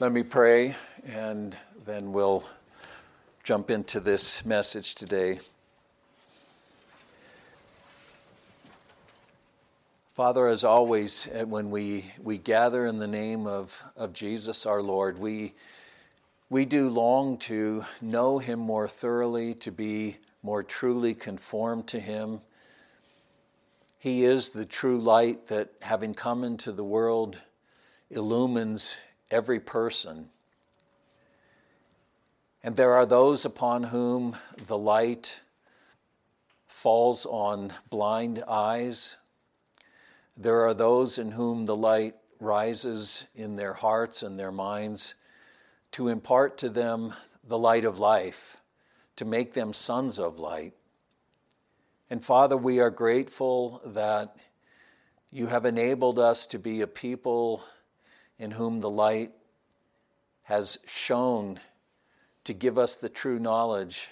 Let me pray and then we'll jump into this message today. Father, as always, eh, when we, we gather in the name of, of Jesus our Lord, we, we do long to know Him more thoroughly, to be more truly conformed to Him. He is the true light that, having come into the world, illumines every person. And there are those upon whom the light falls on blind eyes. There are those in whom the light rises in their hearts and their minds to impart to them the light of life, to make them sons of light. And Father, we are grateful that you have enabled us to be a people in whom the light has shone to give us the true knowledge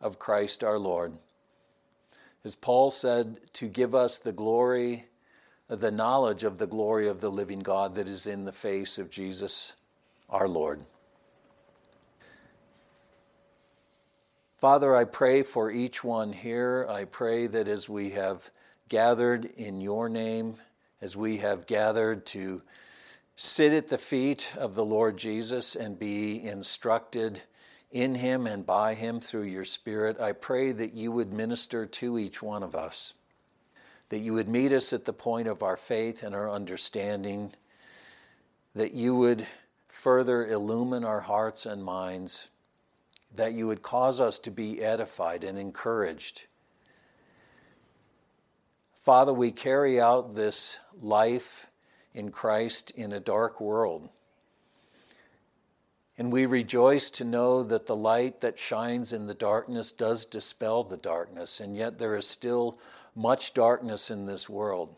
of Christ our Lord. As Paul said, to give us the glory, the knowledge of the glory of the living God that is in the face of Jesus our Lord. Father, I pray for each one here. I pray that as we have gathered in your name, as we have gathered to sit at the feet of the Lord Jesus and be instructed in him and by him through your Spirit, I pray that you would minister to each one of us, that you would meet us at the point of our faith and our understanding, that you would further illumine our hearts and minds, that you would cause us to be edified and encouraged. Father, we carry out this life in Christ in a dark world. And we rejoice to know that the light that shines in the darkness does dispel the darkness, and yet there is still much darkness in this world.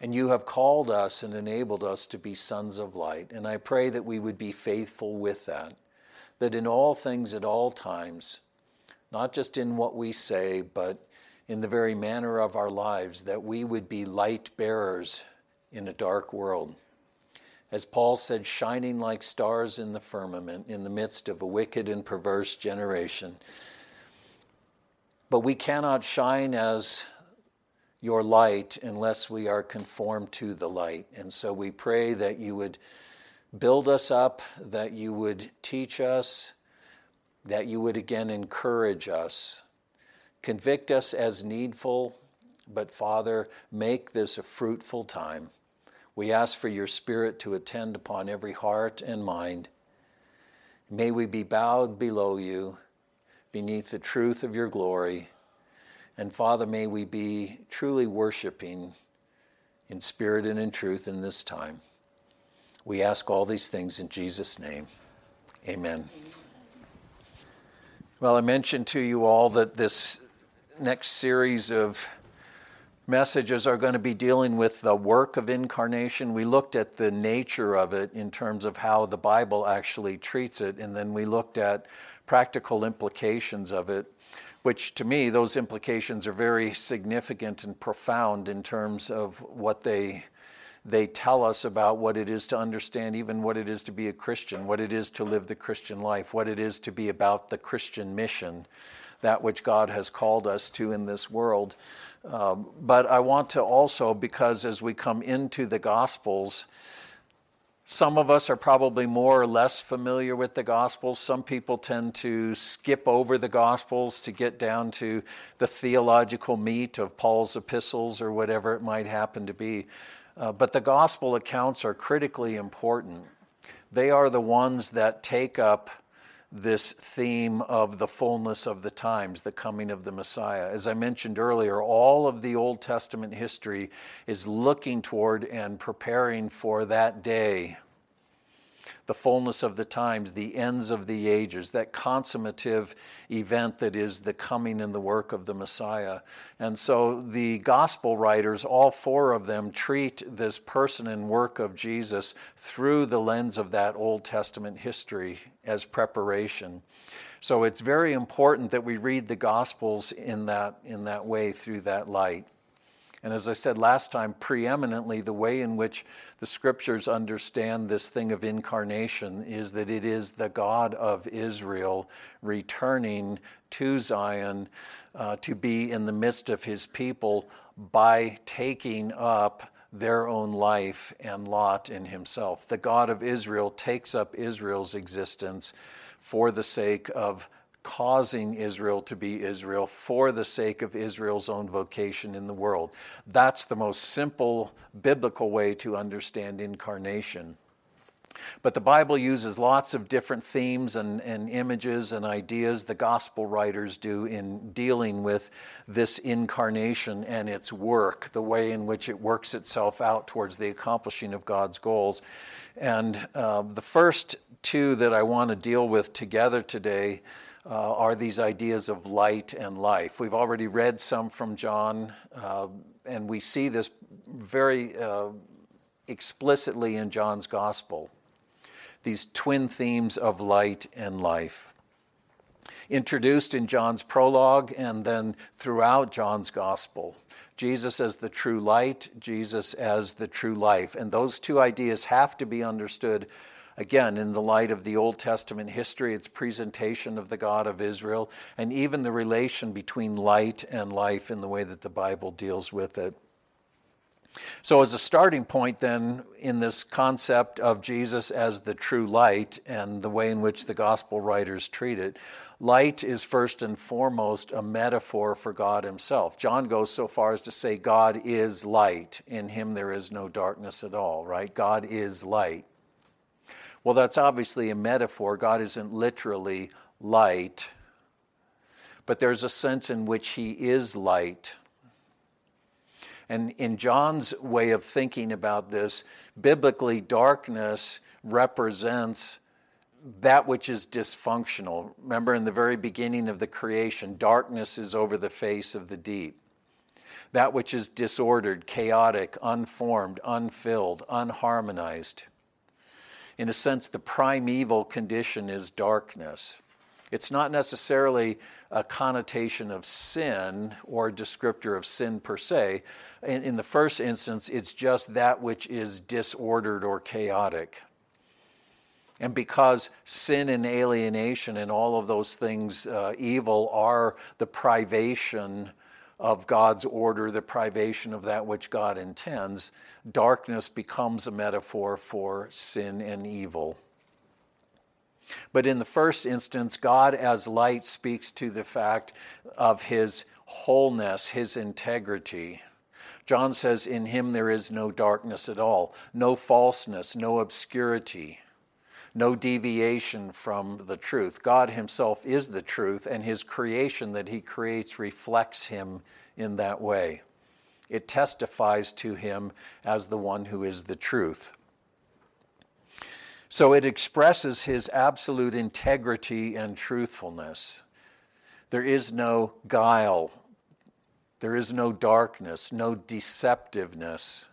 And you have called us and enabled us to be sons of light. And I pray that we would be faithful with that, that in all things at all times, not just in what we say, but in the very manner of our lives, that we would be light bearers in a dark world. As Paul said, shining like stars in the firmament in the midst of a wicked and perverse generation. But we cannot shine as your light unless we are conformed to the light. And so we pray that you would build us up, that you would teach us, that you would again encourage us, convict us as needful, but Father, make this a fruitful time. We ask for your Spirit to attend upon every heart and mind. May we be bowed below you beneath the truth of your glory. And Father, may we be truly worshiping in spirit and in truth in this time. We ask all these things in Jesus' name. Amen. Well, I mentioned to you all that this next series of messages are going to be dealing with the work of incarnation. We looked at the nature of it in terms of how the Bible actually treats it, and then we looked at practical implications of it, which to me, those implications are very significant and profound in terms of what they. They tell us about what it is to understand even what it is to be a Christian, what it is to live the Christian life, what it is to be about the Christian mission, that which God has called us to in this world. Um, but I want to also, because as we come into the Gospels, some of us are probably more or less familiar with the Gospels. Some people tend to skip over the Gospels to get down to the theological meat of Paul's epistles or whatever it might happen to be. Uh, but the Gospel accounts are critically important. They are the ones that take up this theme of the fullness of the times, the coming of the Messiah. As I mentioned earlier, all of the Old Testament history is looking toward and preparing for that day the fullness of the times, the ends of the ages, that consummative event that is the coming and the work of the Messiah. And so the gospel writers, all four of them, treat this person and work of Jesus through the lens of that Old Testament history as preparation. So it's very important that we read the gospels in that, in that way through that light. And as I said last time, preeminently, the way in which the scriptures understand this thing of incarnation is that it is the God of Israel returning to Zion uh, to be in the midst of his people by taking up their own life and lot in himself. The God of Israel takes up Israel's existence for the sake of causing Israel to be Israel for the sake of Israel's own vocation in the world. That's the most simple biblical way to understand incarnation. But the Bible uses lots of different themes and, and images and ideas, the gospel writers do, in dealing with this incarnation and its work, the way in which it works itself out towards the accomplishing of God's goals. And uh, the first two that I want to deal with together today uh, are these ideas of light and life. We've already read some from John, uh, and we see this very uh, explicitly in John's gospel these twin themes of light and life. Introduced in John's prologue and then throughout John's gospel. Jesus as the true light, Jesus as the true life. And those two ideas have to be understood again in the light of the Old Testament history, its presentation of the God of Israel, and even the relation between light and life in the way that the Bible deals with it. So, as a starting point, then, in this concept of Jesus as the true light and the way in which the gospel writers treat it, light is first and foremost a metaphor for God Himself. John goes so far as to say, God is light. In Him there is no darkness at all, right? God is light. Well, that's obviously a metaphor. God isn't literally light, but there's a sense in which He is light. And in John's way of thinking about this, biblically, darkness represents that which is dysfunctional. Remember, in the very beginning of the creation, darkness is over the face of the deep. That which is disordered, chaotic, unformed, unfilled, unharmonized. In a sense, the primeval condition is darkness. It's not necessarily a connotation of sin or a descriptor of sin per se. In, in, the first instance, it's just that which is disordered or chaotic. And because sin and alienation and all of those things, uh, evil, are the privation of God's order, the privation of that which God intends, darkness becomes a metaphor for sin and evil. But in the first instance, God as light speaks to the fact of his wholeness, his integrity. John says, In him there is no darkness at all, no falseness, no obscurity, no deviation from the truth. God himself is the truth, and his creation that he creates reflects him in that way. It testifies to him as the one who is the truth. So it expresses his absolute integrity and truthfulness. There is no guile, there is no darkness, no deceptiveness,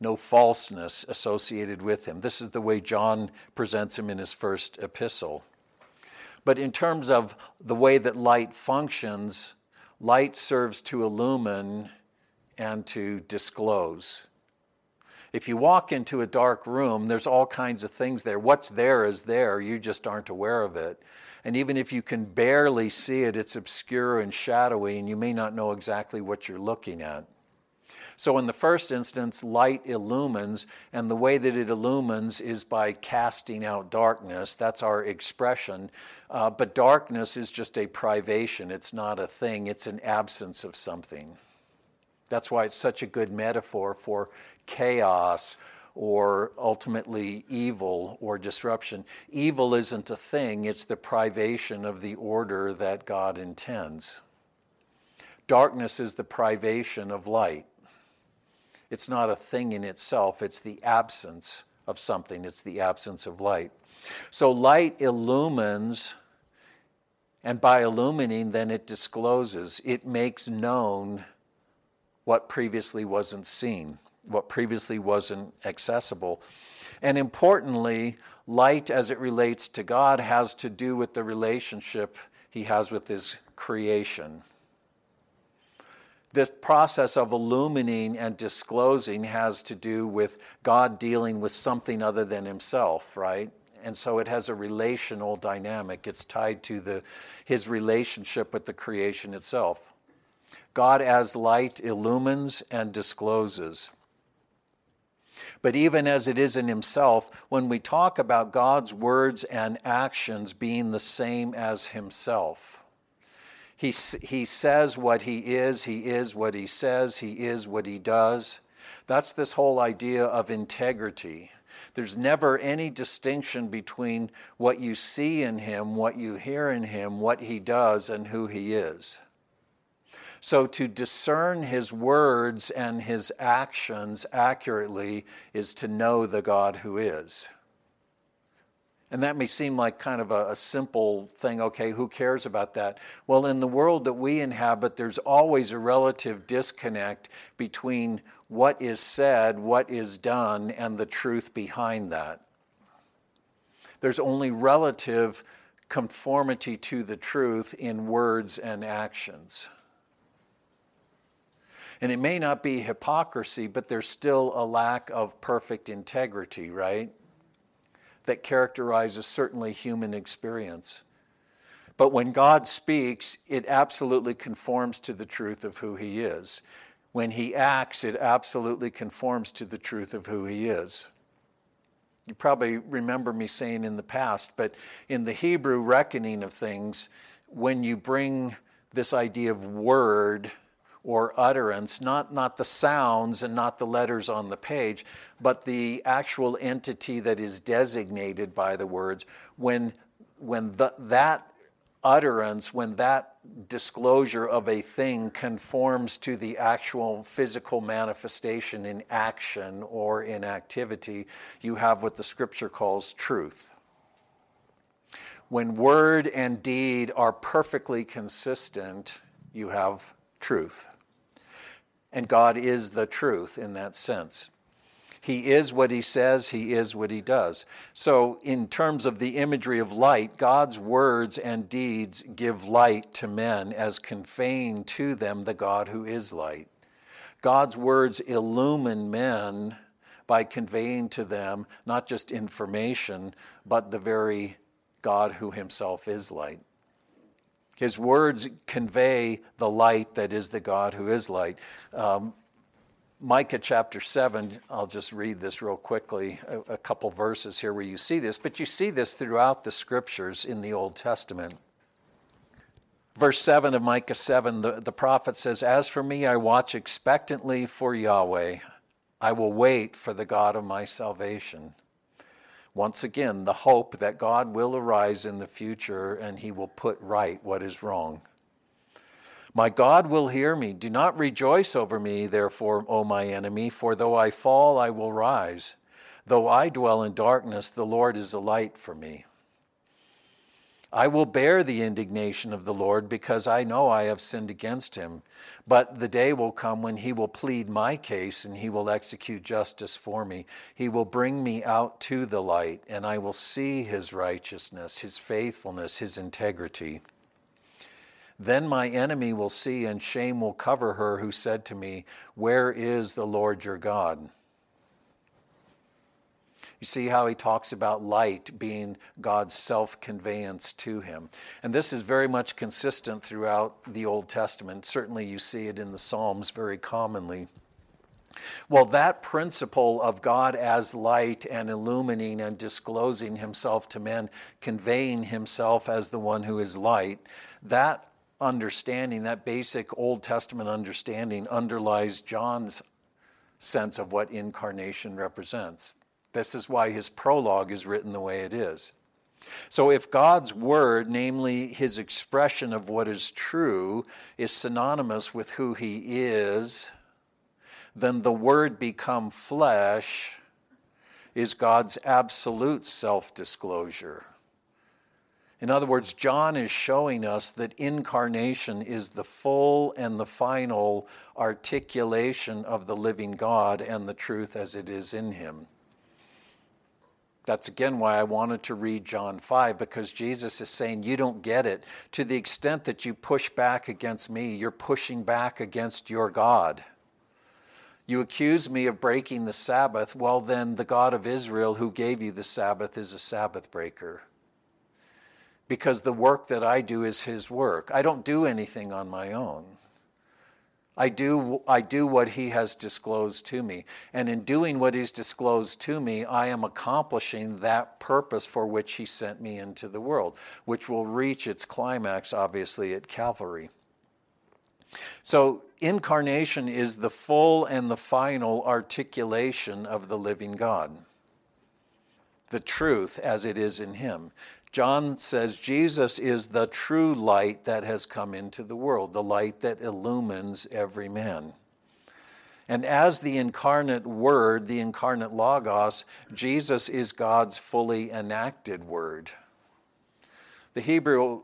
no falseness associated with him. This is the way John presents him in his first epistle. But in terms of the way that light functions, light serves to illumine and to disclose. If you walk into a dark room, there's all kinds of things there. What's there is there, you just aren't aware of it. And even if you can barely see it, it's obscure and shadowy, and you may not know exactly what you're looking at. So, in the first instance, light illumines, and the way that it illumines is by casting out darkness. That's our expression. Uh, but darkness is just a privation, it's not a thing, it's an absence of something. That's why it's such a good metaphor for chaos or ultimately evil or disruption. Evil isn't a thing, it's the privation of the order that God intends. Darkness is the privation of light. It's not a thing in itself, it's the absence of something, it's the absence of light. So light illumines, and by illumining, then it discloses, it makes known what previously wasn't seen what previously wasn't accessible. And importantly, light as it relates to God has to do with the relationship he has with his creation. This process of illumining and disclosing has to do with God dealing with something other than himself, right? And so it has a relational dynamic. It's tied to the, his relationship with the creation itself. God, as light, illumines and discloses. But even as it is in himself, when we talk about God's words and actions being the same as himself, he, he says what he is, he is what he says, he is what he does. That's this whole idea of integrity. There's never any distinction between what you see in him, what you hear in him, what he does, and who he is. So to discern his words and his actions accurately is to know the God who is. And that may seem like kind of a, a, simple thing. Okay, who cares about that? Well, in the world that we inhabit, there's always a relative disconnect between what is said, what is done, and the truth behind that. There's only relative conformity to the truth in words and actions. And it may not be hypocrisy, but there's still a lack of perfect integrity, right? That characterizes certainly human experience. But when God speaks, it absolutely conforms to the truth of who He is. When He acts, it absolutely conforms to the truth of who He is. You probably remember me saying in the past, but in the Hebrew reckoning of things, when you bring this idea of word or utterance, not, not the sounds and not the letters on the page, but the actual entity that is designated by the words. When, when the, that utterance, when that disclosure of a thing conforms to the actual physical manifestation in action or in activity, you have what the scripture calls truth. When word and deed are perfectly consistent, you have truth. And God is the truth in that sense. He is what he says, he is what he does. So, in terms of the imagery of light, God's words and deeds give light to men as conveying to them the God who is light. God's words illumine men by conveying to them not just information, but the very God who himself is light. His words convey the light that is the God who is light. Um, Micah chapter 7, I'll just read this real quickly, a, a couple verses here where you see this, but you see this throughout the scriptures in the Old Testament. Verse 7 of Micah 7, the, the prophet says, As for me, I watch expectantly for Yahweh. I will wait for the God of my salvation. Once again, the hope that God will arise in the future and he will put right what is wrong. My God will hear me. Do not rejoice over me, therefore, O my enemy, for though I fall, I will rise. Though I dwell in darkness, the Lord is a light for me. I will bear the indignation of the Lord because I know I have sinned against him. But the day will come when he will plead my case and he will execute justice for me. He will bring me out to the light, and I will see his righteousness, his faithfulness, his integrity. Then my enemy will see, and shame will cover her who said to me, Where is the Lord your God? You see how he talks about light being God's self conveyance to him. And this is very much consistent throughout the Old Testament. Certainly, you see it in the Psalms very commonly. Well, that principle of God as light and illumining and disclosing himself to men, conveying himself as the one who is light, that understanding, that basic Old Testament understanding, underlies John's sense of what incarnation represents. This is why his prologue is written the way it is. So, if God's word, namely his expression of what is true, is synonymous with who he is, then the word become flesh is God's absolute self disclosure. In other words, John is showing us that incarnation is the full and the final articulation of the living God and the truth as it is in him. That's again why I wanted to read John 5, because Jesus is saying, You don't get it. To the extent that you push back against me, you're pushing back against your God. You accuse me of breaking the Sabbath. Well, then the God of Israel who gave you the Sabbath is a Sabbath breaker. Because the work that I do is his work. I don't do anything on my own. I do, I do what he has disclosed to me. And in doing what he's disclosed to me, I am accomplishing that purpose for which he sent me into the world, which will reach its climax, obviously, at Calvary. So, incarnation is the full and the final articulation of the living God, the truth as it is in him. John says Jesus is the true light that has come into the world, the light that illumines every man. And as the incarnate Word, the incarnate Logos, Jesus is God's fully enacted Word. The Hebrew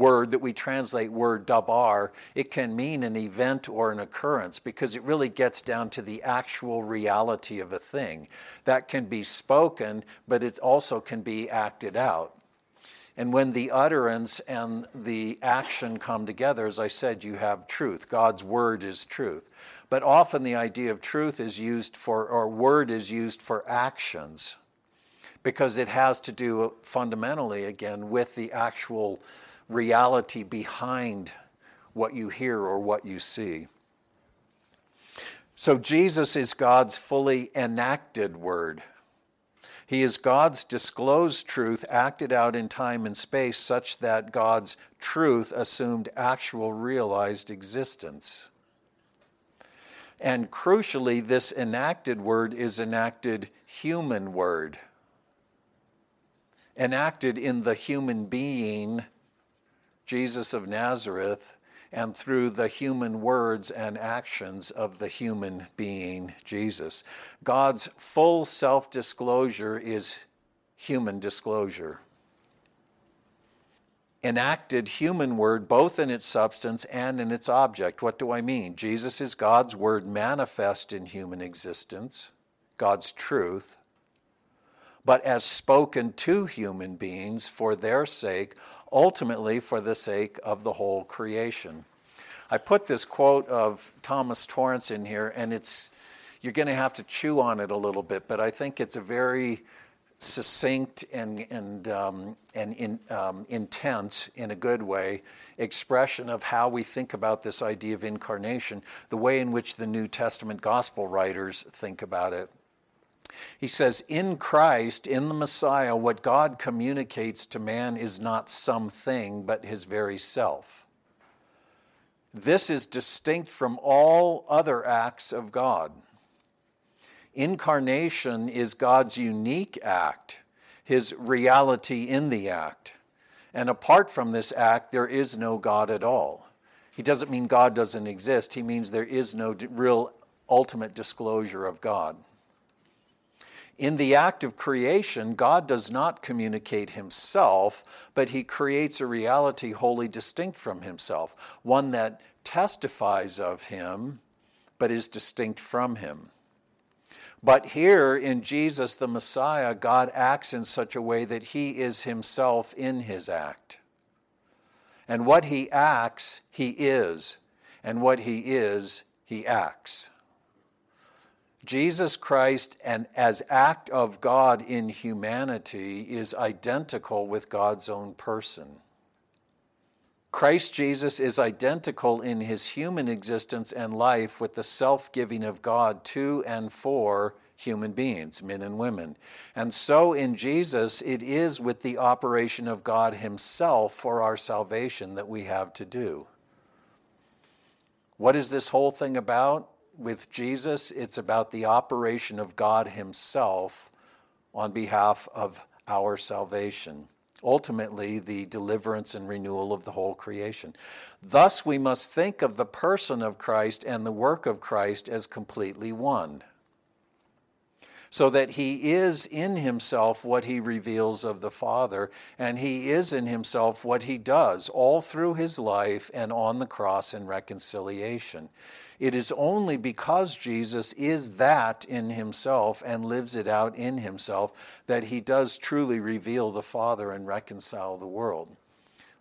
word that we translate word dabar, it can mean an event or an occurrence because it really gets down to the actual reality of a thing. That can be spoken, but it also can be acted out. And when the utterance and the action come together, as I said, you have truth. God's word is truth. But often the idea of truth is used for, or word is used for actions because it has to do fundamentally, again, with the actual reality behind what you hear or what you see. So Jesus is God's fully enacted word. He is God's disclosed truth acted out in time and space such that God's truth assumed actual realized existence. And crucially, this enacted word is enacted human word, enacted in the human being Jesus of Nazareth, and through the human words and actions of the human being, Jesus. God's full self disclosure is human disclosure. Enacted human word, both in its substance and in its object. What do I mean? Jesus is God's word manifest in human existence, God's truth, but as spoken to human beings for their sake ultimately for the sake of the whole creation. I put this quote of Thomas Torrance in here, and it's you're going to have to chew on it a little bit, but I think it's a very succinct and and um, and in, um, intense, in a good way, expression of how we think about this idea of incarnation, the way in which the New Testament gospel writers think about it. He says, In Christ, in the Messiah, what God communicates to man is not something, but his very self. This is distinct from all other acts of God. Incarnation is God's unique act, his reality in the act. And apart from this act, there is no God at all. He doesn't mean God doesn't exist, he means there is no real ultimate disclosure of God. In the act of creation, God does not communicate himself, but he creates a reality wholly distinct from himself, one that testifies of him, but is distinct from him. But here in Jesus the Messiah, God acts in such a way that he is himself in his act. And what he acts, he is. And what he is, he acts. Jesus Christ, and as act of God in humanity, is identical with God's own person. Christ Jesus is identical in his human existence and life with the self giving of God to and for human beings, men and women. And so in Jesus, it is with the operation of God Himself for our salvation that we have to do. What is this whole thing about? With Jesus, it's about the operation of God Himself on behalf of our salvation. Ultimately, the deliverance and renewal of the whole creation. Thus, we must think of the person of Christ and the work of Christ as completely one. so that he is in himself what he reveals of the Father, and he is in himself what he does all through his life and on the cross in reconciliation. It is only because Jesus is that in himself and lives it out in himself that he does truly reveal the Father and reconcile the world.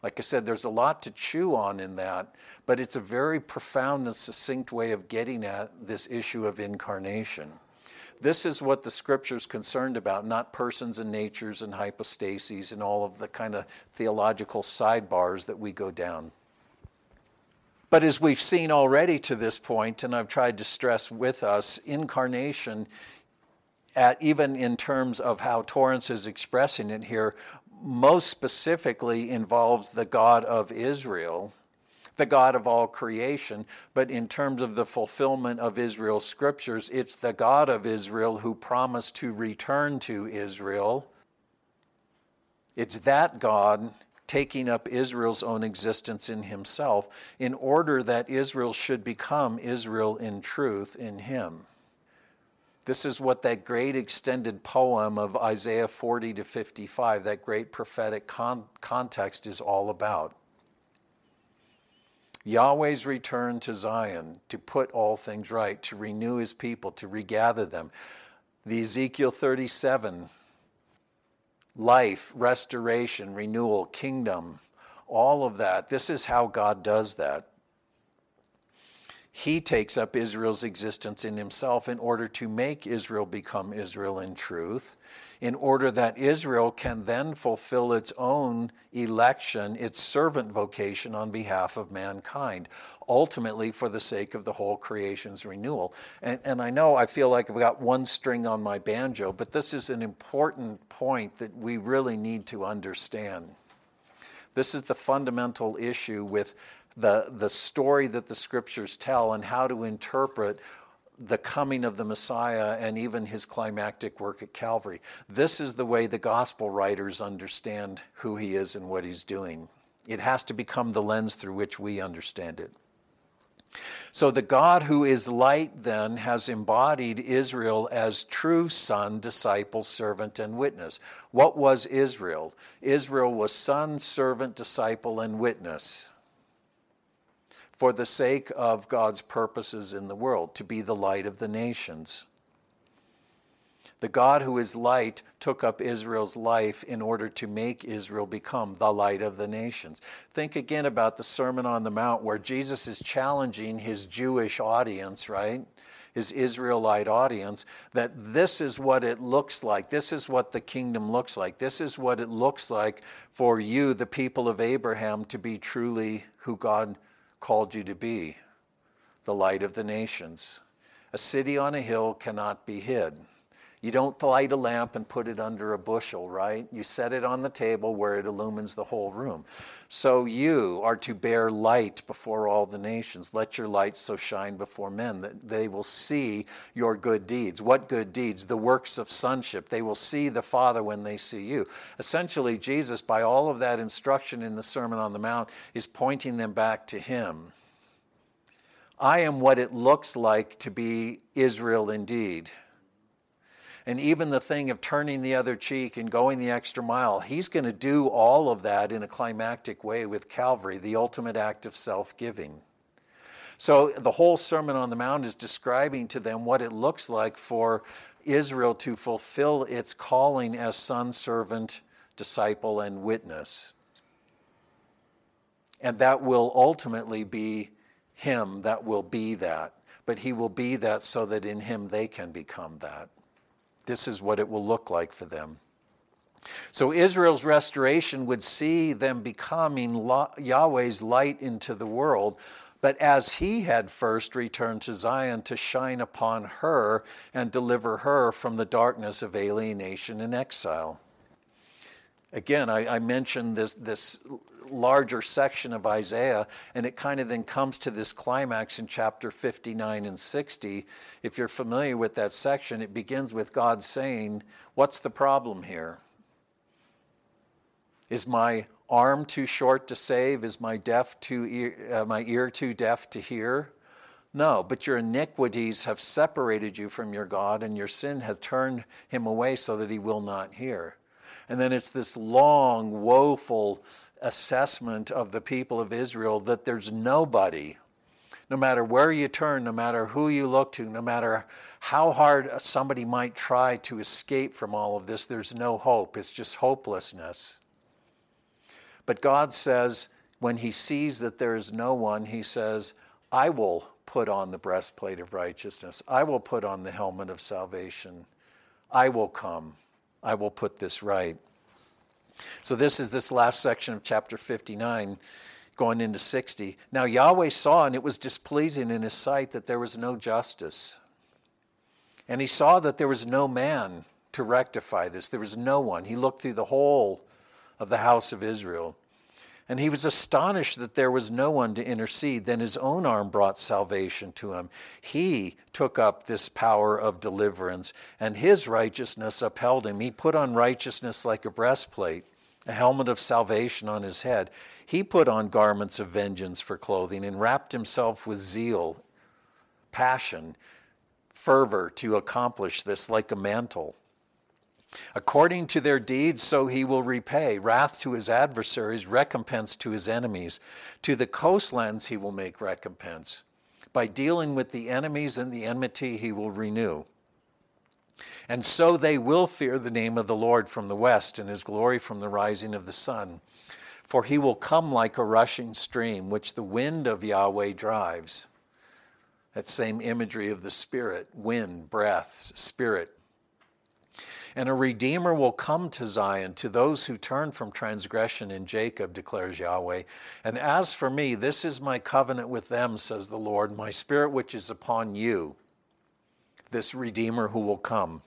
Like I said, there's a lot to chew on in that, but it's a very profound and succinct way of getting at this issue of incarnation. This is what the scripture's concerned about, not persons and natures and hypostases and all of the kind of theological sidebars that we go down. But as we've seen already to this point, and I've tried to stress with us, incarnation, at, even in terms of how Torrance is expressing it here, most specifically involves the God of Israel the God of all creation, but in terms of the fulfillment of Israel's scriptures, it's the God of Israel who promised to return to Israel. It's that God taking up Israel's own existence in himself in order that Israel should become Israel in truth in him. This is what that great extended poem of Isaiah 40 to 55, that great prophetic con- context, is all about. Yahweh's return to Zion to put all things right, to renew his people, to regather them. The Ezekiel 37, life, restoration, renewal, kingdom, all of that. This is how God does that. He takes up Israel's existence in himself in order to make Israel become Israel in truth in order that Israel can then fulfill its own election, its servant vocation on behalf of mankind, ultimately for the sake of the whole creation's renewal. And, and I know I feel like I've got one string on my banjo, but this is an important point that we really need to understand. This is the fundamental issue with the, the story that the scriptures tell and how to interpret the coming of the Messiah and even his climactic work at Calvary. This is the way the gospel writers understand who he is and what he's doing. It has to become the lens through which we understand it. So, the God who is light then has embodied Israel as true son, disciple, servant, and witness. What was Israel? Israel was son, servant, disciple, and witness for the sake of God's purposes in the world, to be the light of the nations. The God who is light took up Israel's life in order to make Israel become the light of the nations. Think again about the Sermon on the Mount where Jesus is challenging his Jewish audience, right? His Israelite audience, that this is what it looks like. This is what the kingdom looks like. This is what it looks like for you, the people of Abraham, to be truly who God called you to be the light of the nations. A city on a hill cannot be hid. You don't light a lamp and put it under a bushel, right? You set it on the table where it illumines the whole room. So you are to bear light before all the nations. Let your light so shine before men that they will see your good deeds. What good deeds? The works of sonship. They will see the Father when they see you. Essentially, Jesus, by all of that instruction in the Sermon on the Mount, is pointing them back to Him. I am what it looks like to be Israel indeed. And even the thing of turning the other cheek and going the extra mile, he's going to do all of that in a climactic way with Calvary, the ultimate act of self giving. So the whole Sermon on the Mount is describing to them what it looks like for Israel to fulfill its calling as son, servant, disciple, and witness. And that will ultimately be him that will be that. But he will be that so that in him they can become that. This is what it will look like for them. So Israel's restoration would see them becoming Yahweh's light into the world, but as he had first returned to Zion to shine upon her and deliver her from the darkness of alienation and exile. Again, I, I mentioned this, this larger section of Isaiah, and it kind of then comes to this climax in chapter 59 and 60. If you're familiar with that section, it begins with God saying, What's the problem here? Is my arm too short to save? Is my deaf too ear, uh, my ear too deaf to hear? No, but your iniquities have separated you from your God, and your sin has turned him away so that he will not hear. And then it's this long, woeful assessment of the people of Israel that there's nobody, no matter where you turn, no matter who you look to, no matter how hard somebody might try to escape from all of this, there's no hope. It's just hopelessness. But God says, when He sees that there is no one, He says, I will put on the breastplate of righteousness. I will put on the helmet of salvation. I will come. I will put this right. So, this is this last section of chapter 59, going into 60. Now, Yahweh saw, and it was displeasing in his sight that there was no justice. And he saw that there was no man to rectify this. There was no one. He looked through the whole of the house of Israel. And he was astonished that there was no one to intercede. Then his own arm brought salvation to him. He took up this power of deliverance, and his righteousness upheld him. He put on righteousness like a breastplate, a helmet of salvation on his head. He put on garments of vengeance for clothing, and wrapped himself with zeal, passion, fervor to accomplish this like a mantle. According to their deeds, so he will repay wrath to his adversaries, recompense to his enemies. To the coastlands, he will make recompense. By dealing with the enemies and the enmity, he will renew. And so they will fear the name of the Lord from the west, and his glory from the rising of the sun. For he will come like a rushing stream, which the wind of Yahweh drives. That same imagery of the Spirit wind, breath, Spirit and a Redeemer will come to Zion to those who turn from transgression in Jacob, declares Yahweh. And as for me, this is my covenant with them, says the Lord, my spirit which is upon you, this Redeemer who will come.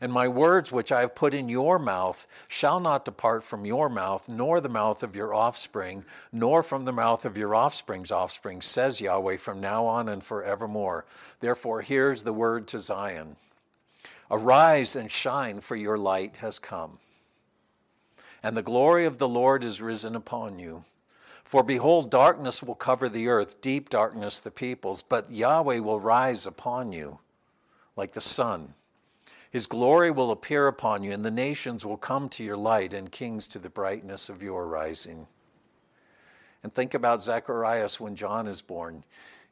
And my words which I have put in your mouth shall not depart from your mouth, nor the mouth of your offspring, nor from the mouth of your offspring's offspring, says Yahweh, from now on and forevermore. Therefore, here's the word to Zion. Arise and shine, for your light has come. And the glory of the Lord is risen upon you. For behold, darkness will cover the earth, deep darkness the peoples, but Yahweh will rise upon you like the sun. His glory will appear upon you, and the nations will come to your light, and kings to the brightness of your rising. And think about Zacharias when John is born.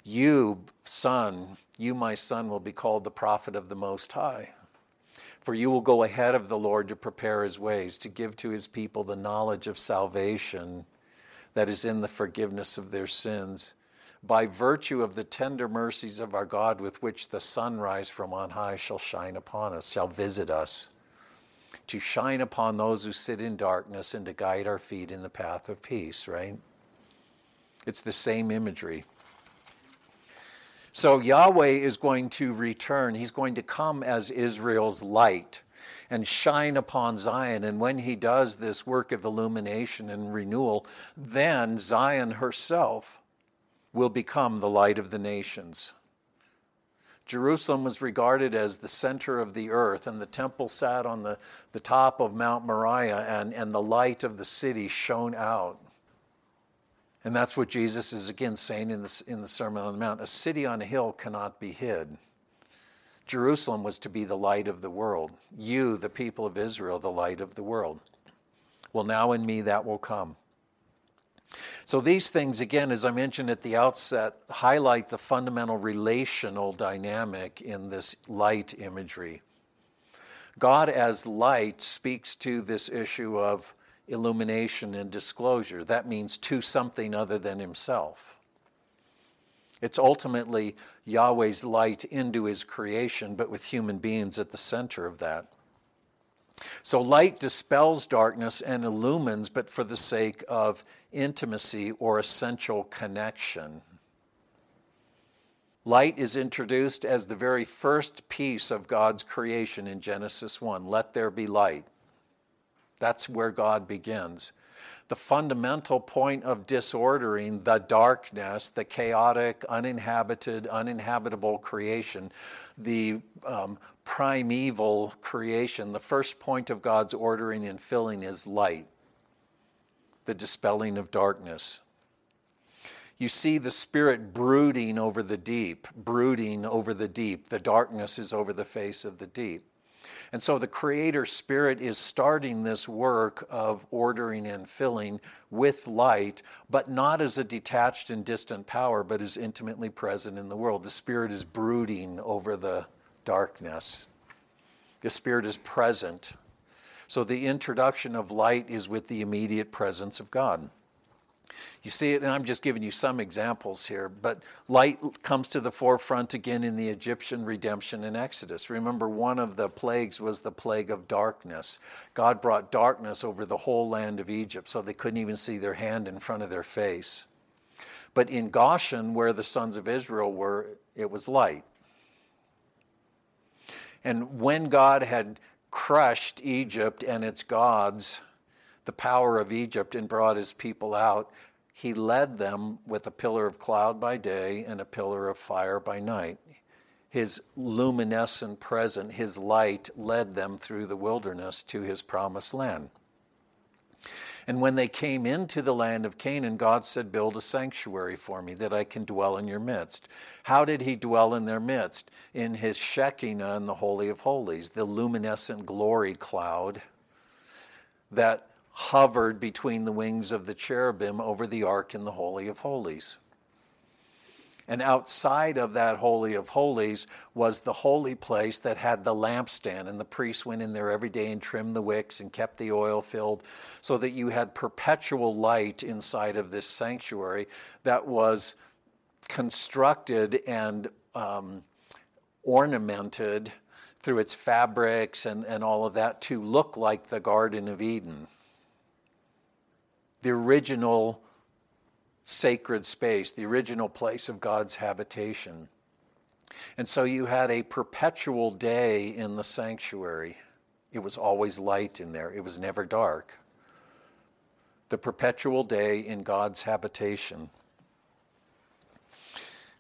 You, son, you, my son, will be called the prophet of the Most High. For you will go ahead of the Lord to prepare his ways, to give to his people the knowledge of salvation that is in the forgiveness of their sins, by virtue of the tender mercies of our God, with which the sunrise from on high shall shine upon us, shall visit us, to shine upon those who sit in darkness and to guide our feet in the path of peace, right? It's the same imagery. So Yahweh is going to return. He's going to come as Israel's light and shine upon Zion. And when he does this work of illumination and renewal, then Zion herself will become the light of the nations. Jerusalem was regarded as the center of the earth, and the temple sat on the, the top of Mount Moriah, and, and the light of the city shone out. And that's what Jesus is again saying in the, in the Sermon on the Mount. A city on a hill cannot be hid. Jerusalem was to be the light of the world. You, the people of Israel, the light of the world. Well, now in me that will come. So, these things, again, as I mentioned at the outset, highlight the fundamental relational dynamic in this light imagery. God as light speaks to this issue of illumination and disclosure. That means to something other than himself. It's ultimately Yahweh's light into his creation, but with human beings at the center of that. So light dispels darkness and illumines, but for the sake of intimacy or essential connection. Light is introduced as the very first piece of God's creation in Genesis 1. Let there be light. That's where God begins. The fundamental point of disordering the darkness, the chaotic, uninhabited, uninhabitable creation, the um, primeval creation, the first point of God's ordering and filling is light, the dispelling of darkness. you see the Spirit brooding over the deep, brooding over the deep. The darkness is over the face of the deep. And so the Creator Spirit is starting this work of ordering and filling with light, but not as a detached and distant power, but as intimately present in the world. The Spirit is brooding over the darkness. The Spirit is present. So the introduction of light is with the immediate presence of God. You see it, and I'm just giving you some examples here, but light comes to the forefront again in the Egyptian redemption in Exodus. Remember, one of the plagues was the plague of darkness. God brought darkness over the whole land of Egypt so they couldn't even see their hand in front of their face. But in Goshen, where the sons of Israel were, it was light. And when God had crushed Egypt and its gods, the power of Egypt, and brought his people out, he led them with a pillar of cloud by day and a pillar of fire by night. His luminescent presence, his light, led them through the wilderness to his promised land. And when they came into the land of Canaan, God said, Build a sanctuary for me that I can dwell in your midst. How did he dwell in their midst? In his Shekinah in the Holy of Holies, the luminescent glory cloud that hovered between the wings of the cherubim over the ark in the Holy of Holies. And outside of that Holy of Holies was the holy place that had the lampstand, and the priests went in there every day and trimmed the wicks and kept the oil filled, so that you had perpetual light inside of this sanctuary that was constructed and um, ornamented through its fabrics and, and all of that to look like the Garden of Eden the original sacred space, the original place of God's habitation. And so you had a perpetual day in the sanctuary. It was always light in there, it was never dark. The perpetual day in God's habitation.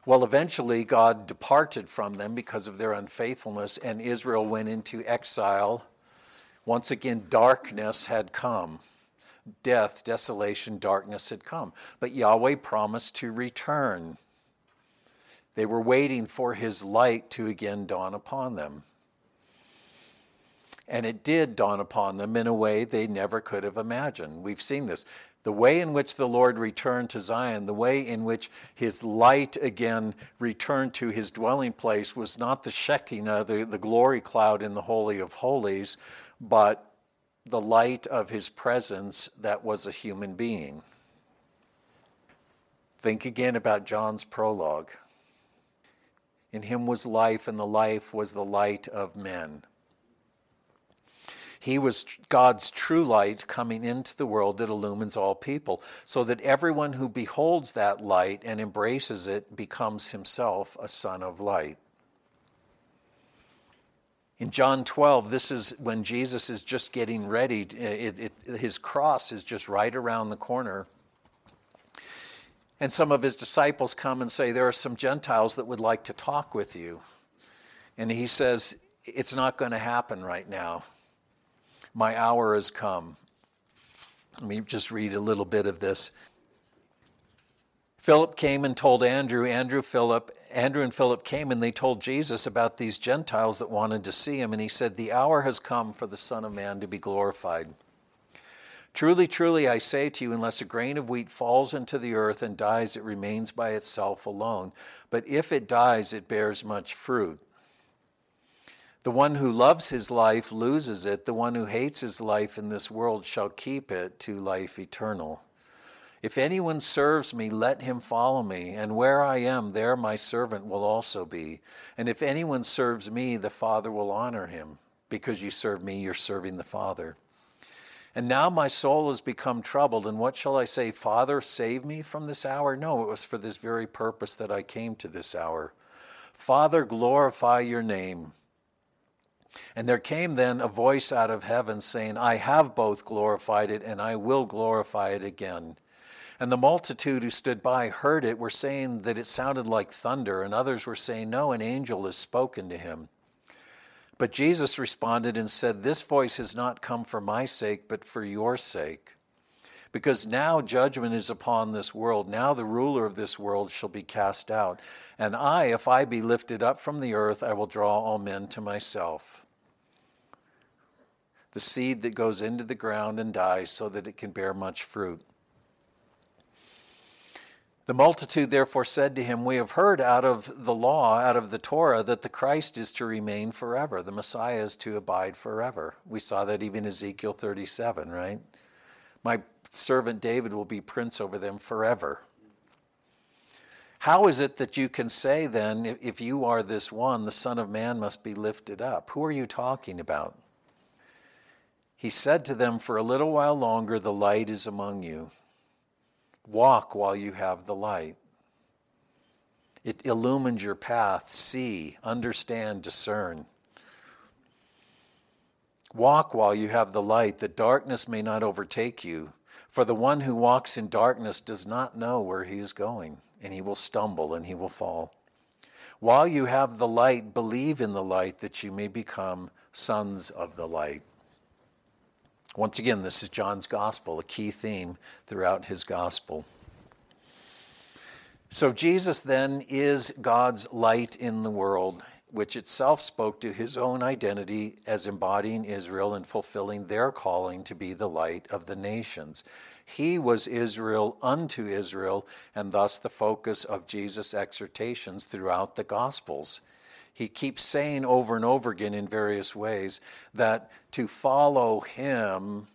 Well, eventually, God departed from them because of their unfaithfulness, and Israel went into exile. Once again, darkness had come death, desolation, darkness had come. But Yahweh promised to return. They were waiting for his light to again dawn upon them. And it did dawn upon them in a way they never could have imagined. We've seen this. The way in which the Lord returned to Zion, the way in which his light again returned to his dwelling place was not the Shekinah, the, the glory cloud in the Holy of Holies, but the light of his presence that was a human being. Think again about John's prologue. In him was life, and the life was the light of men. He was God's true light coming into the world that illumines all people, so that everyone who beholds that light and embraces it becomes himself a son of light. In John 12, this is when Jesus is just getting ready. Uh, it, it, his cross is just right around the corner. And some of his disciples come and say, There are some Gentiles that would like to talk with you. And he says, It's not going to happen right now. My hour has come. Let me just read a little bit of this. Philip came and told Andrew, Andrew, Philip, Andrew and Philip came and they told Jesus about these Gentiles that wanted to see him. And he said, The hour has come for the Son of Man to be glorified. Truly, truly, I say to you, unless a grain of wheat falls into the earth and dies, it remains by itself alone. But if it dies, it bears much fruit. The one who loves his life loses it. The one who hates his life in this world shall keep it to life eternal. If anyone serves me, let him follow me, and where I am, there my servant will also be. And if anyone serves me, the Father will honor him. Because you serve me, you're serving the Father. And now my soul has become troubled, and what shall I say? Father, save me from this hour? No, it was for this very purpose that I came to this hour. Father, glorify your name. And there came then a voice out of heaven saying, I have both glorified it, and I will glorify it again. And the multitude who stood by heard it were saying that it sounded like thunder, and others were saying, No, an angel has spoken to him. But Jesus responded and said, This voice has not come for my sake, but for your sake. Because now judgment is upon this world. Now the ruler of this world shall be cast out. And I, if I be lifted up from the earth, I will draw all men to myself. The seed that goes into the ground and dies so that it can bear much fruit. The multitude therefore said to him, We have heard out of the law, out of the Torah, that the Christ is to remain forever. The Messiah is to abide forever. We saw that even Ezekiel 37, right? My servant David will be prince over them forever. How is it that you can say then, if you are this one, the Son of Man must be lifted up? Who are you talking about? He said to them, For a little while longer the light is among you. Walk while you have the light. It illumines your path. See, understand, discern. Walk while you have the light, that darkness may not overtake you. For the one who walks in darkness does not know where he is going, and he will stumble and he will fall. While you have the light, believe in the light that you may become sons of the light. Once again, this is John's gospel, a key theme throughout his gospel. So, Jesus then is God's light in the world, which itself spoke to his own identity as embodying Israel and fulfilling their calling to be the light of the nations. He was Israel unto Israel, and thus the focus of Jesus' exhortations throughout the Gospels he keeps saying over and over again in various ways that to follow him,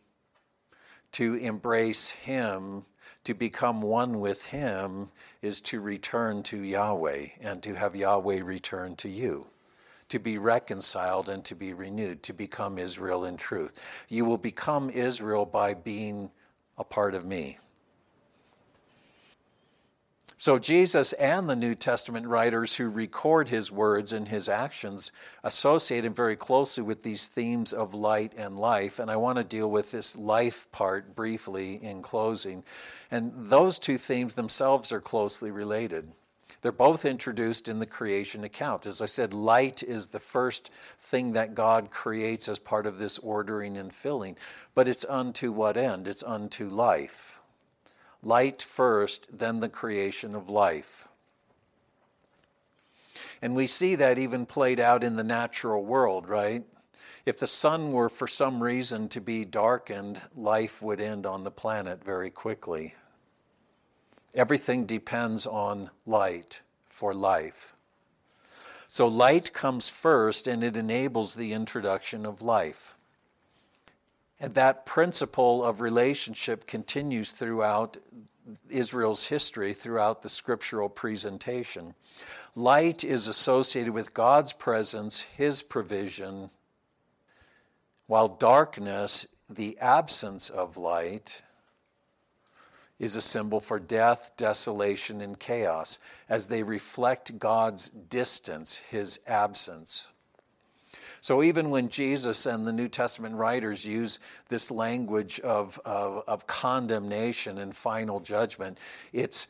to embrace him, to become one with him is to return to Yahweh and to have Yahweh return to you. To be reconciled and to be renewed, to become Israel in truth. You will become Israel by being a part of me. So, Jesus and the New Testament writers who record his words and his actions associate him very closely with these themes of light and life. And I want to deal with this life part briefly in closing. And those two themes themselves are closely related. They're both introduced in the creation account. As I said, light is the first thing that God creates as part of this ordering and filling. But it's unto what end? It's unto life light first, then the creation of life. And we see that even played out in the natural world, right? If the sun were for some reason to be darkened, life would end on the planet very quickly. Everything depends on light for life. So light comes first and it enables the introduction of life. And that principle of relationship continues throughout Israel's history, throughout the scriptural presentation. Light is associated with God's presence, His provision, while darkness, the absence of light, is a symbol for death, desolation, and chaos as they reflect God's distance, His absence. So even when Jesus and the New Testament writers use this language of, of, of condemnation and final judgment, it's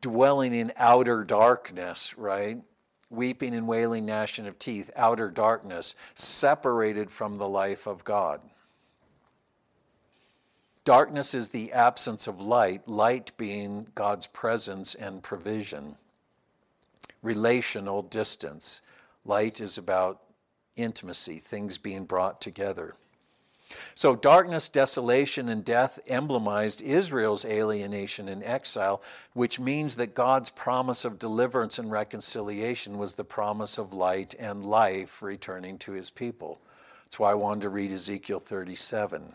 dwelling in outer darkness, right? Weeping and wailing, gnashing of teeth, outer darkness, separated from the life of God. Darkness is the absence of light, light being God's presence and provision. Relational distance. Light is about intimacy, things being brought together. So, darkness, desolation, and death emblemized Israel's alienation and exile, which means that God's promise of deliverance and reconciliation was the promise of light and life returning to his people. That's why I wanted to read Ezekiel 37.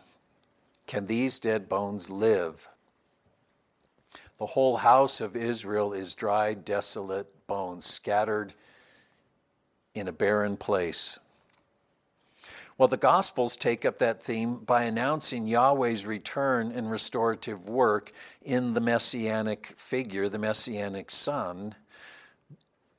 Can these dead bones live? The whole house of Israel is dry, desolate bones scattered in a barren place. Well, the Gospels take up that theme by announcing Yahweh's return and restorative work in the messianic figure, the messianic Son.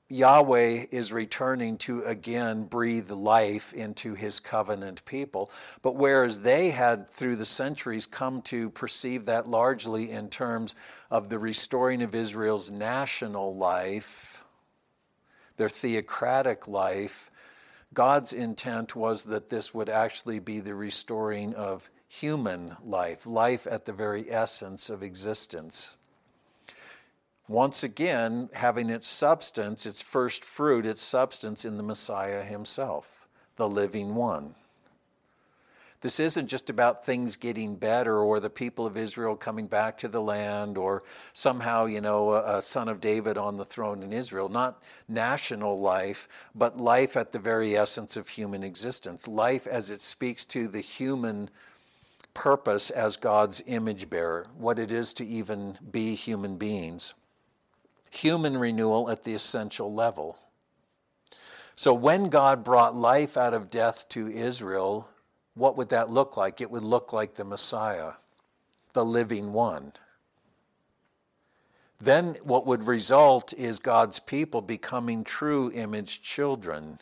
Yahweh is returning to again breathe life into his covenant people. But whereas they had, through the centuries, come to perceive that largely in terms of the restoring of Israel's national life, their theocratic life, God's intent was that this would actually be the restoring of human life, life at the very essence of existence. Once again, having its substance, its first fruit, its substance in the Messiah himself, the living one. This isn't just about things getting better or the people of Israel coming back to the land or somehow, you know, a, a, son of David on the throne in Israel. Not national life, but life at the very essence of human existence. Life as it speaks to the human purpose as God's image bearer, what it is to even be human beings. Human renewal at the essential level. So when God brought life out of death to Israel, what would that look like? It would look like the Messiah, the living one. Then what would result is God's people becoming true image children.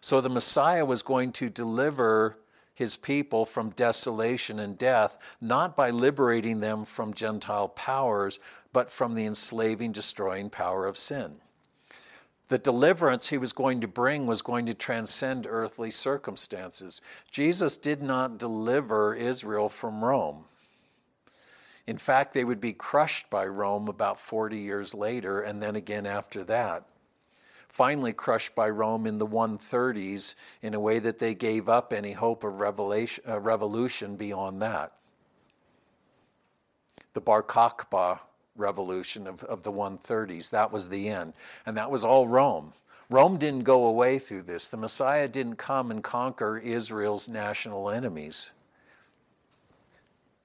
So the Messiah was going to deliver his people from desolation and death, not by liberating them from Gentile powers, but from the enslaving, destroying power of sin the deliverance he was going to bring was going to transcend earthly circumstances. Jesus did not deliver Israel from Rome. In fact, they would be crushed by Rome about 40 years later, and then again after that. Finally, crushed by Rome in the 130s in a way that they gave up any hope of uh, revolution beyond that. The Bar Kokhba revolution of, of the 130s. That was the end. And that was all Rome. Rome didn't go away through this. The Messiah didn't come and conquer Israel's national enemies.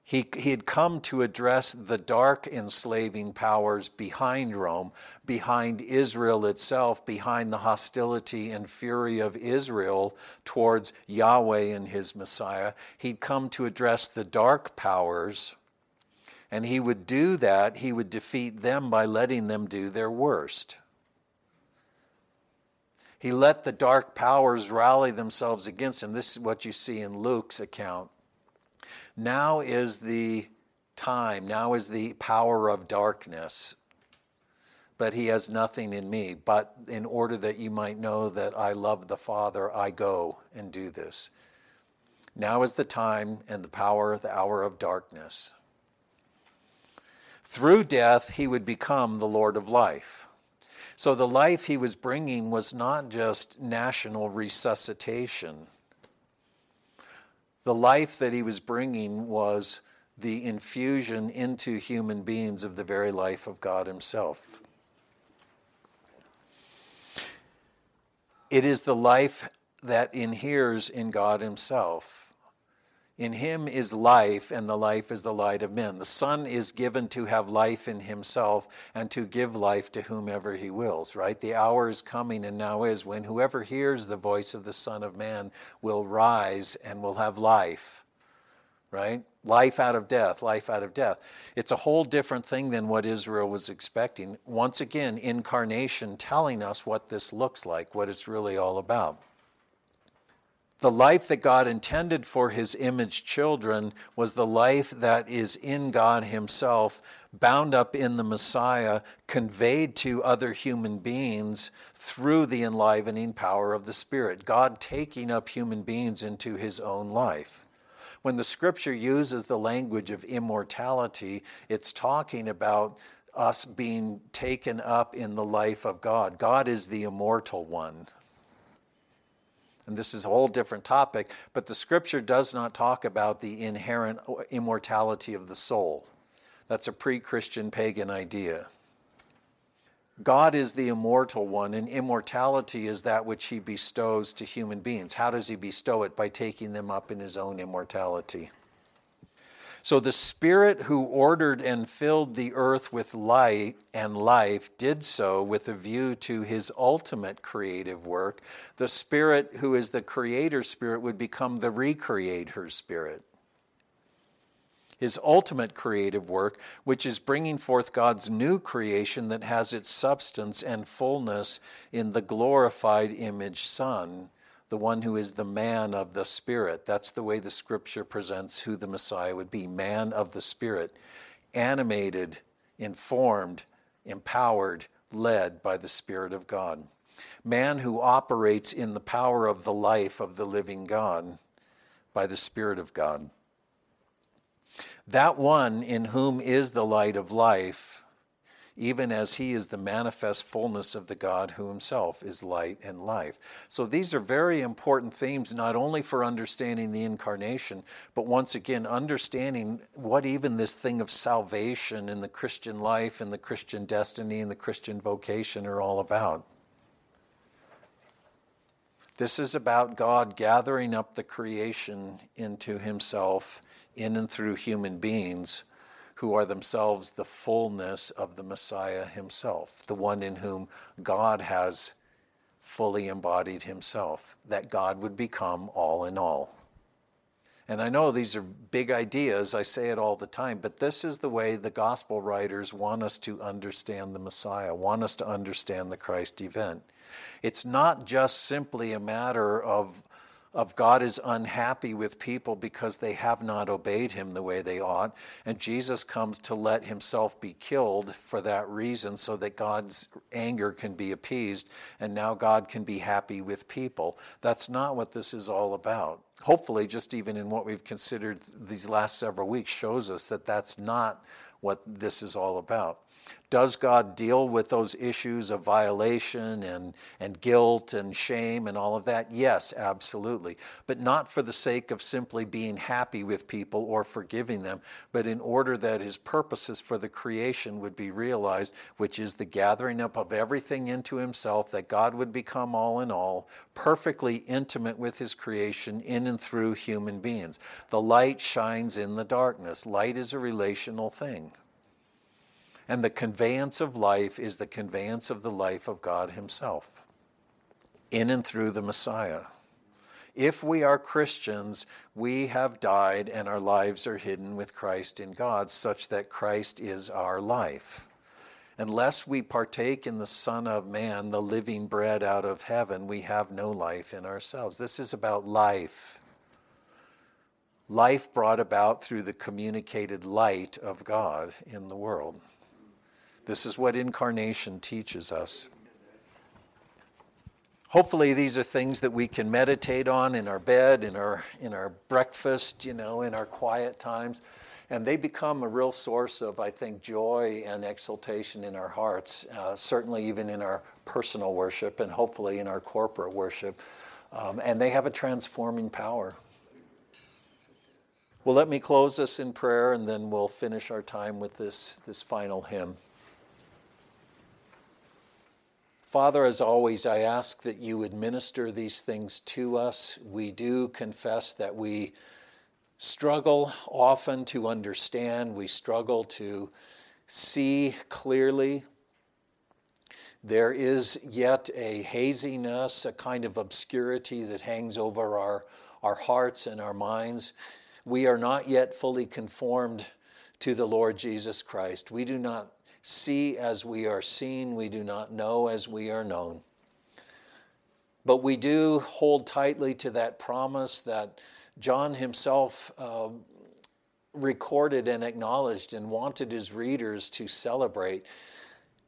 He, he had come to address the dark enslaving powers behind Rome, behind Israel itself, behind the hostility and fury of Israel towards Yahweh and his Messiah. He'd come to address the dark powers and he would do that, he would defeat them by letting them do their worst. He let the dark powers rally themselves against him. This is what you see in Luke's account. Now is the time, now is the power of darkness. But he has nothing in me. But in order that you might know that I love the Father, I go and do this. Now is the time and the power, the hour of darkness. Through death, he would become the Lord of life. So the life he was bringing was not just national resuscitation. The life that he was bringing was the infusion into human beings of the very life of God Himself. It is the life that inheres in God Himself. In him is life, and the life is the light of men. The Son is given to have life in himself and to give life to whomever he wills, right? The hour is coming and now is when whoever hears the voice of the Son of Man will rise and will have life, right? Life out of death, life out of death. It's a whole different thing than what Israel was expecting. Once again, incarnation telling us what this looks like, what it's really all about. The life that God intended for his image children was the life that is in God himself, bound up in the Messiah, conveyed to other human beings through the enlivening power of the Spirit. God taking up human beings into his own life. When the scripture uses the language of immortality, it's talking about us being taken up in the life of God. God is the immortal one and this is a whole different topic, but the scripture does not talk about the inherent immortality of the soul. That's a pre Christian pagan idea. God is the immortal one, and immortality is that which he bestows to human beings. How does he bestow it? By taking them up in his own immortality. So the Spirit who ordered and filled the earth with light and life did so with a view to his ultimate creative work. The Spirit who is the Creator Spirit would become the Recreator Spirit. His ultimate creative work, which is bringing forth God's new creation that has its substance and fullness in the glorified image Son the one who is the man of the Spirit. That's the way the scripture presents who the Messiah would be man of the Spirit, animated, informed, empowered, led by the Spirit of God. Man who operates in the power of the life of the living God by the Spirit of God. That one in whom is the light of life, even as he is the manifest fullness of the God who himself is light and life. So these are very important themes, not only for understanding the incarnation, but once again, understanding what even this thing of salvation in the Christian life and the Christian destiny and the Christian vocation are all about. This is about God gathering up the creation into himself in and through human beings who are themselves the fullness of the Messiah himself, the one in whom God has fully embodied himself, that God would become all in all. And I know these are big ideas, I say it all the time, but this is the way the gospel writers want us to understand the Messiah, want us to understand the Christ event. It's not just simply a matter of of God is unhappy with people because they have not obeyed him the way they ought. And Jesus comes to let himself be killed for that reason so that God's anger can be appeased and now God can be happy with people. That's not what this is all about. Hopefully, just even in what we've considered these last several weeks, shows us that that's not what this is all about. Does God deal with those issues of violation and, and guilt and shame and all of that? Yes, absolutely. But not for the sake of simply being happy with people or forgiving them, but in order that his purposes for the creation would be realized, which is the gathering up of everything into himself, that God would become all in all, perfectly intimate with his creation in and through human beings. The light shines in the darkness. Light is a relational thing. And the conveyance of life is the conveyance of the life of God Himself in and through the Messiah. If we are Christians, we have died and our lives are hidden with Christ in God, such that Christ is our life. Unless we partake in the Son of Man, the living bread out of heaven, we have no life in ourselves. This is about life. Life brought about through the communicated light of God in the world. This is what incarnation teaches us. Hopefully, these are things that we can meditate on in our bed, in our, in our breakfast, you know, in our quiet times. And they become a real source of, I think, joy and exultation in our hearts, uh, certainly even in our personal worship and hopefully in our corporate worship. Um, and they have a transforming power. Well, let me close us in prayer and then we'll finish our time with this, this final hymn. Father, as always, I ask that you administer these things to us. We do confess that we struggle often to understand, we struggle to see clearly. There is yet a haziness, a kind of obscurity that hangs over our, our hearts and our minds. We are not yet fully conformed to the Lord Jesus Christ. We do not see as we are seen, we do not know as we are known. But we do hold tightly to that promise that John himself uh, recorded and acknowledged and wanted his readers to celebrate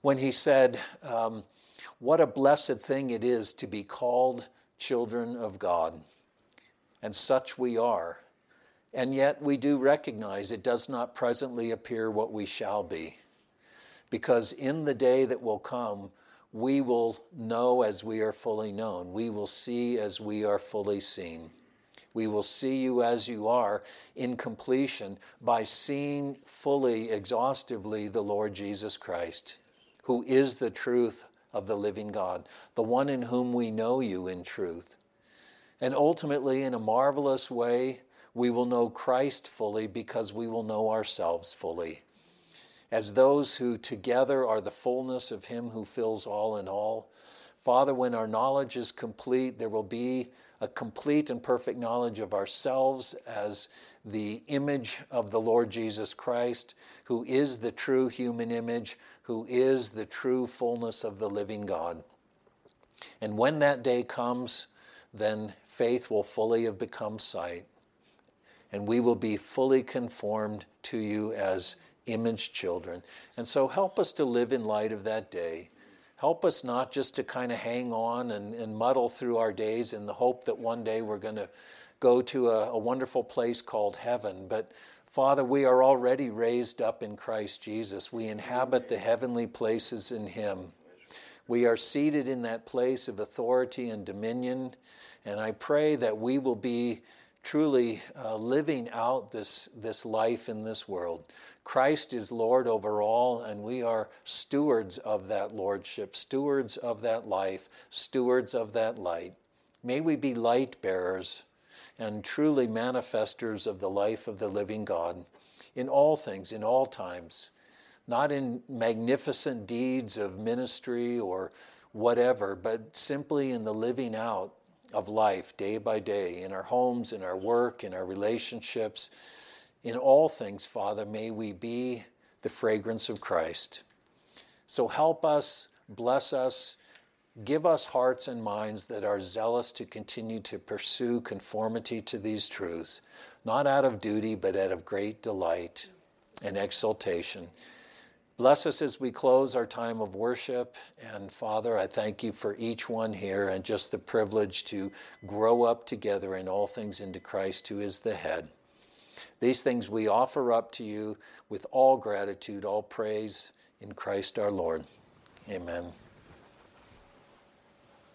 when he said, um, What a blessed thing it is to be called children of God. And such we are. And yet we do recognize it does not presently appear what we shall be because in the day that will come, we will know as we are fully known. We will see as we are fully seen. We will see you as you are in completion by seeing fully, exhaustively the Lord Jesus Christ, who is the truth of the living God, the one in whom we know you in truth. And ultimately, in a marvelous way, we will know Christ fully because we will know ourselves fully as those who together are the fullness of Him who fills all in all. Father, when our knowledge is complete, there will be a complete and perfect knowledge of ourselves as the image of the Lord Jesus Christ, who is the true human image, who is the true fullness of the living God. And when that day comes, then faith will fully have become sight, and we will be fully conformed to you as image children. And so help us to live in light of that day. Help us not just to kind of hang on and, and muddle through our days in the hope that one day we're going to go to a, a wonderful place called heaven, but Father, we are already raised up in Christ Jesus. We inhabit the heavenly places in Him. We are seated in that place of authority and dominion, and I pray that we will be truly uh, living out this, this life in this world. Christ is Lord over all, and we are stewards of that lordship, stewards of that life, stewards of that light. May we be light bearers and truly manifestors of the life of the living God in all things, in all times, not in magnificent deeds of ministry or whatever, but simply in the living out of life day by day, in our homes, in our work, in our relationships. In all things, Father, may we be the fragrance of Christ. So help us, bless us, give us hearts and minds that are zealous to continue to pursue conformity to these truths, not out of duty, but out of great delight and exultation. Bless us as we close our time of worship. And Father, I thank you for each one here and just the privilege to grow up together in all things into Christ, who is the head. These things we offer up to you with all gratitude, all praise in Christ our Lord. Amen.